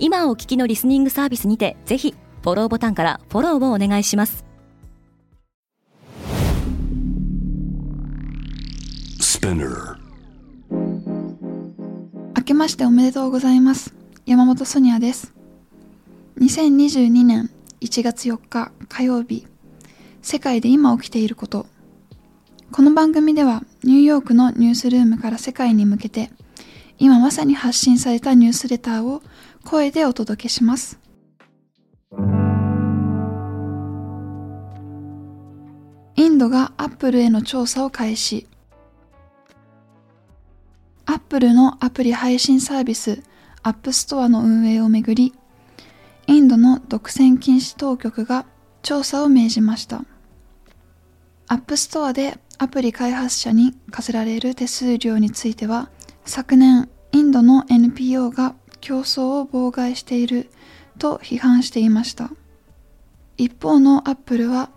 今お聞きのリスニングサービスにてぜひフォローボタンからフォローをお願いします。明けましておめでとうございます。山本ソニアです。2022年1月4日火曜日世界で今起きていること。この番組ではニューヨークのニュースルームから世界に向けて今まさに発信されたニュースレターを声でお届けします。インドがアップルへの調査を開始。アップルのアプリ配信サービス App Store の運営をめぐりインドの独占禁止当局が調査を命じました。 App Store でアプリ開発者に課せられる手数料については昨年インドの NPO が競争を妨害していると批判していました。一方のアップルは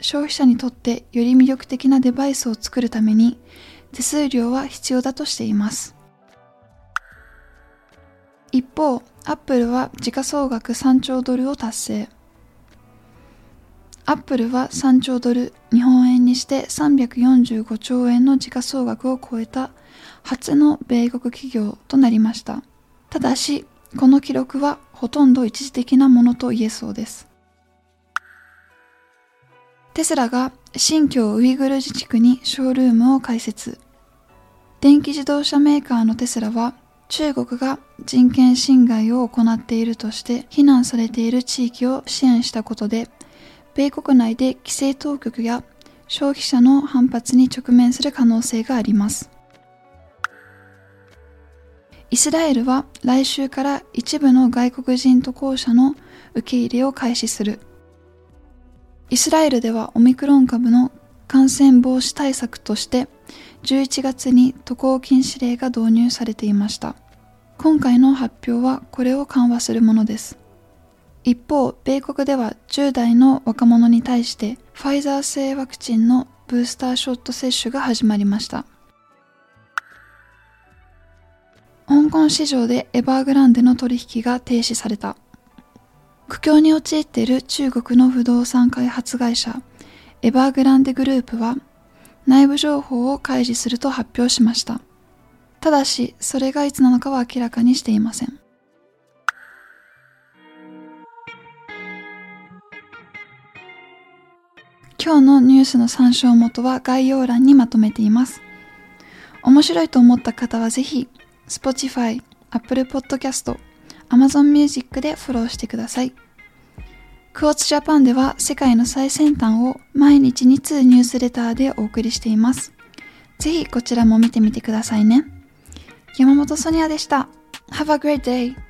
消費者にとってより魅力的なデバイスを作るために手数料は必要だとしています。一方アップルは時価総額3兆ドルを達成。アップルは3兆ドル日本円にして345兆円の時価総額を超えた初の米国企業となりましたただしこの記録はほとんど一時的なものと言えそうですテスラが新疆ウイグル自治区にショールームを開設。電気自動車メーカーのテスラは中国が人権侵害を行っているとして非難されている地域を支援したことで、米国内で規制当局や消費者の反発に直面する可能性があります。イスラエルは来週から一部の外国人渡航者の受け入れを開始する。イスラエルではオミクロン株の感染防止対策として11月に渡航禁止令が導入されていました今回の発表はこれを緩和するものです一方米国では10代の若者に対してファイザー製ワクチンのブースターショット接種が始まりました香港市場でエバーグランデの取引が停止された苦境に陥っている中国の不動産開発会社エバーグランデグループは内部情報を開示すると発表しました。ただし、それがいつなのかは明らかにしていません。今日のニュースの参照元は概要欄にまとめています。面白いと思った方はぜひ、Spotify、Apple Podcast、Amazon Music でフォローしてください。クォーツジャパンでは世界の最先端を毎日2通ニュースレターでお送りしています。ぜひこちらも見てみてくださいね。山本ソニアでした。Have a great day!